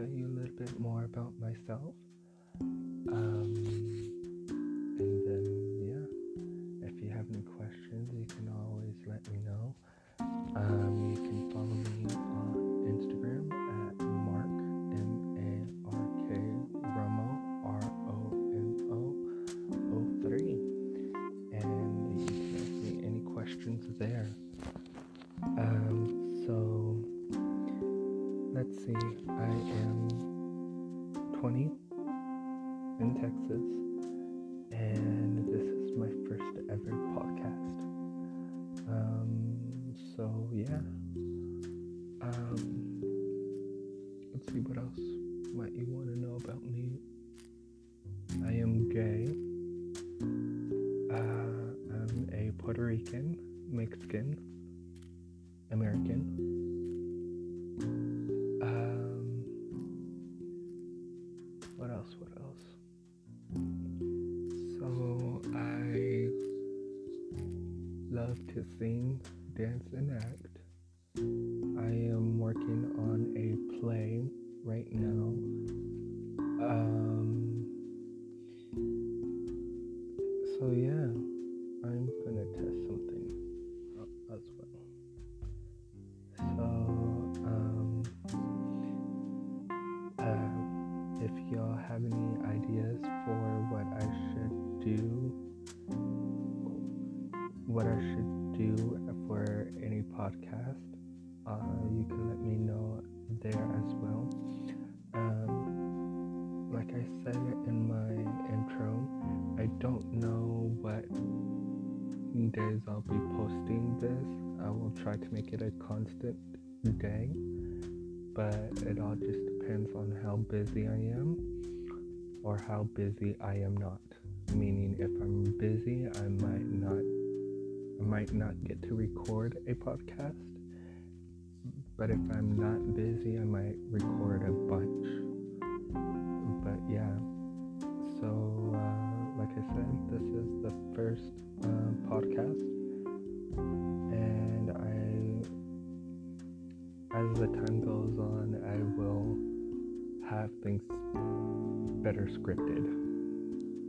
tell you a little bit more about myself. Um, in Texas, and this is my first ever podcast. Um, so yeah. Um, let's see what else might you want to know about me. I am gay. Uh, I'm a Puerto Rican, Mexican, American. Um, what else? What else? Love to sing, dance, and act. I am working on a play right now. Um, so yeah, I'm gonna test something as well. So, um, uh, if y'all have any ideas for what I should do, what I should do for any podcast, uh, you can let me know there as well. Um, like I said in my intro, I don't know what days I'll be posting this. I will try to make it a constant day, but it all just depends on how busy I am or how busy I am not. Meaning, if I'm busy, I might not, might not get to record a podcast. But if I'm not busy, I might record a bunch. But yeah, so uh, like I said, this is the first uh, podcast, and I, as the time goes on, I will have things better scripted.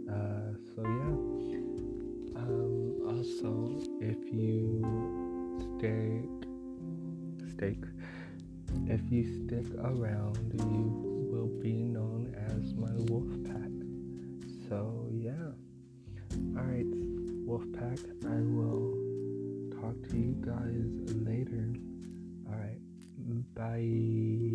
Uh, so yeah. Um, also, if you stick, stick, if you stick around, you will be known as my wolf pack. So yeah. Alright, wolf pack I will talk to you guys later. Alright, bye.